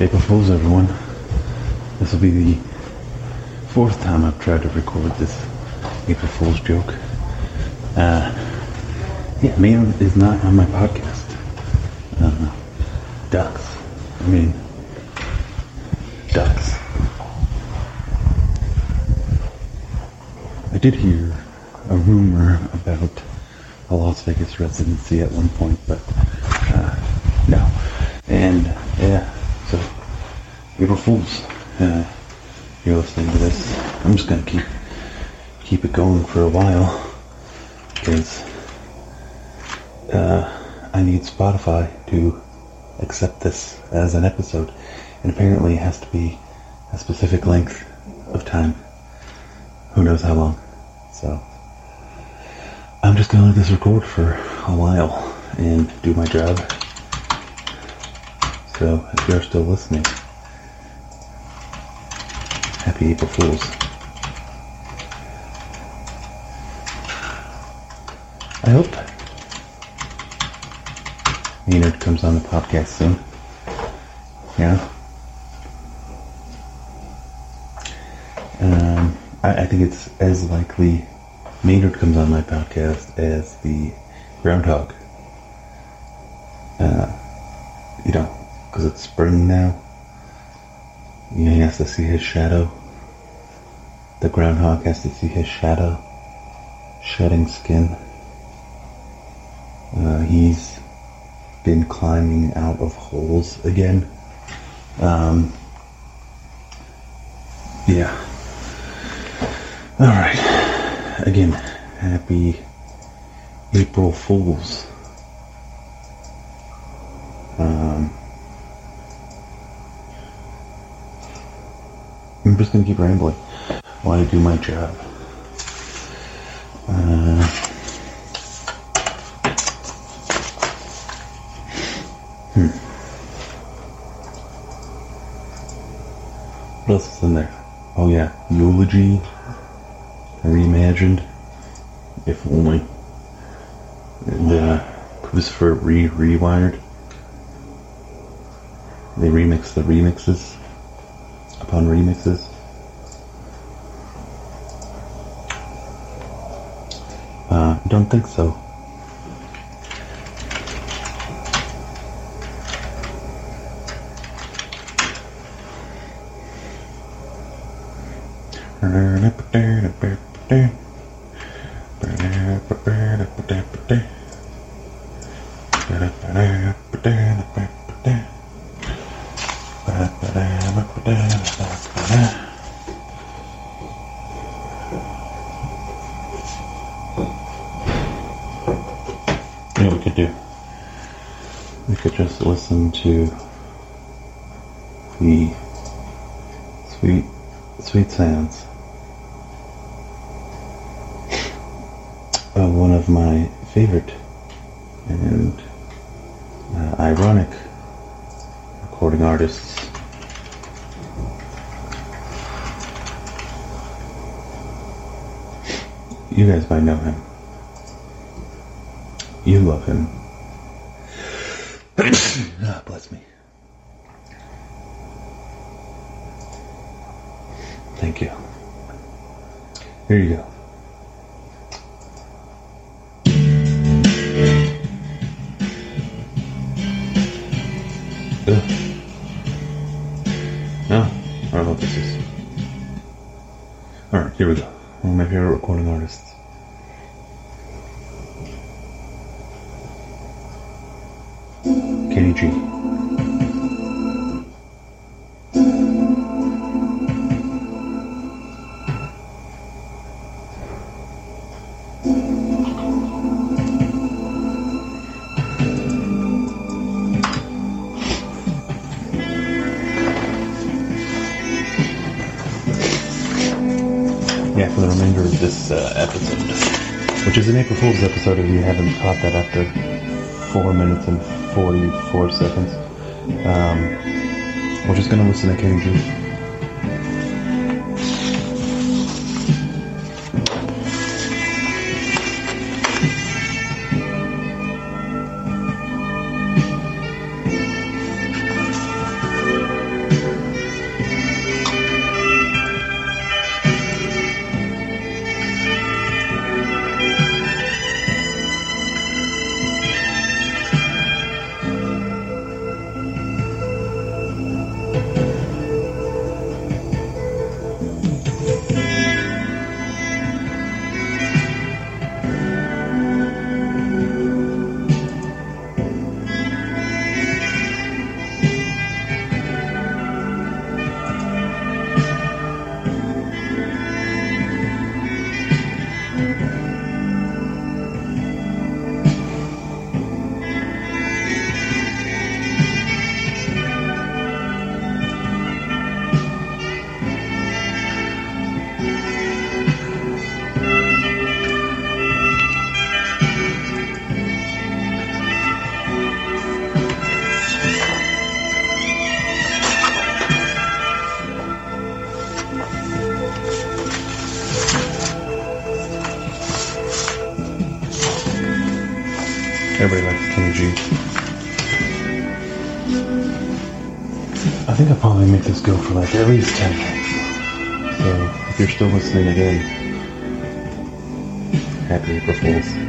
April Fools, everyone. This will be the fourth time I've tried to record this April Fool's joke. Uh, yeah, Maynard is not on my podcast. Uh, ducks. I mean, ducks. I did hear a rumor about a Las Vegas residency at one point, but uh, no. And yeah, April Fools, uh, you're listening to this. I'm just gonna keep keep it going for a while because uh, I need Spotify to accept this as an episode, and apparently it has to be a specific length of time. Who knows how long? So I'm just gonna let this record for a while and do my job. So if you're still listening, happy April Fools. I hope Maynard comes on the podcast soon. Yeah. Um, I, I think it's as likely Maynard comes on my podcast as the groundhog. Uh, you know, because it's spring now. You know, he has to see his shadow. The groundhog has to see his shadow shedding skin. Uh, he's been climbing out of holes again. Um, yeah. All right. Again, happy April Fools. Um, I'm just gonna keep rambling while I do my job. Uh, hmm. What else is in there? Oh yeah, eulogy, reimagined, if only. And uh, Puscifer re rewired. They remix the remixes upon remixes. Uh, don't think so. You know what we could do? We could just listen to the sweet, sweet sounds of one of my favorite and uh, ironic recording artists. You guys might know him. You love him. Ah, bless me. Thank you. Here you go. Ugh. No, I don't know what this is. Alright, here we go. One of my favorite recording artists. Kenny G. Yeah, for the remainder of this uh, episode, which is an April Fool's episode if you haven't caught that after 4 minutes and 44 seconds. Um, we're just gonna listen to Kenny G. Everybody likes Kenny G. I think I'll probably make this go for like at least 10 minutes. So if you're still listening again, happy April Fools.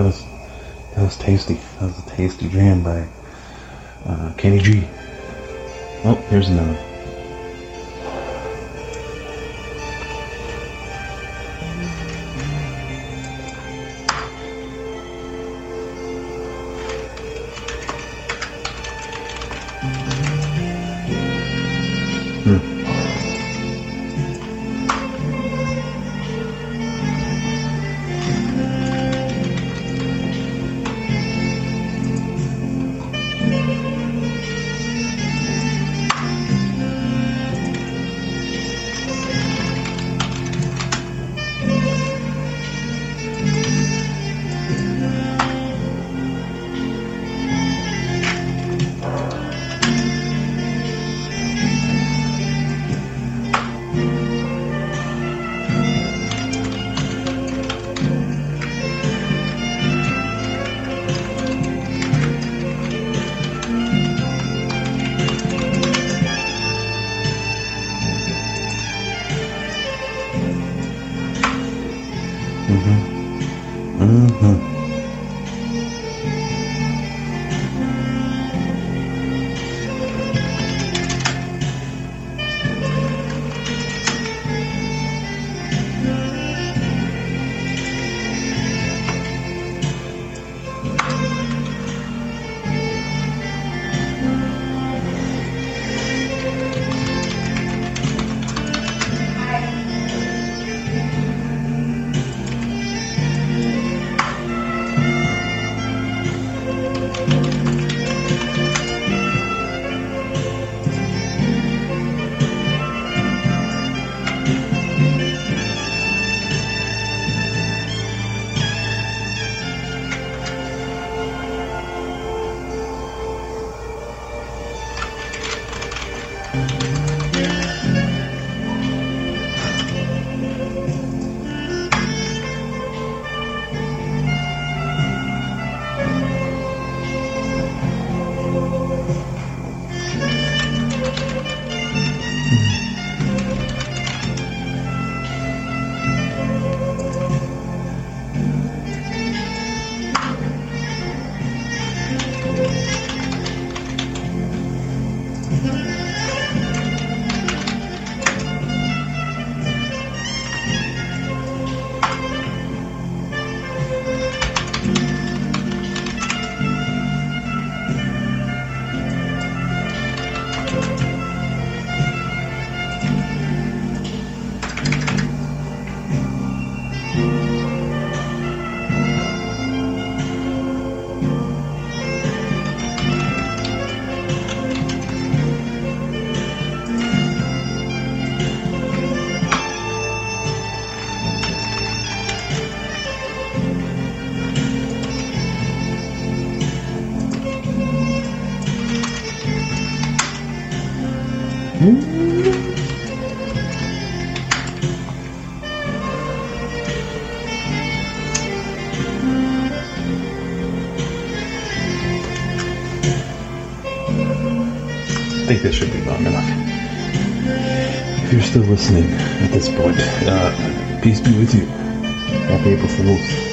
That was that was tasty. That was a tasty jam by uh, Kenny G. Oh, here's another. Mm-hmm. Think this should be long enough. If you're still listening at this point, uh, peace be with you. Happy April Fools.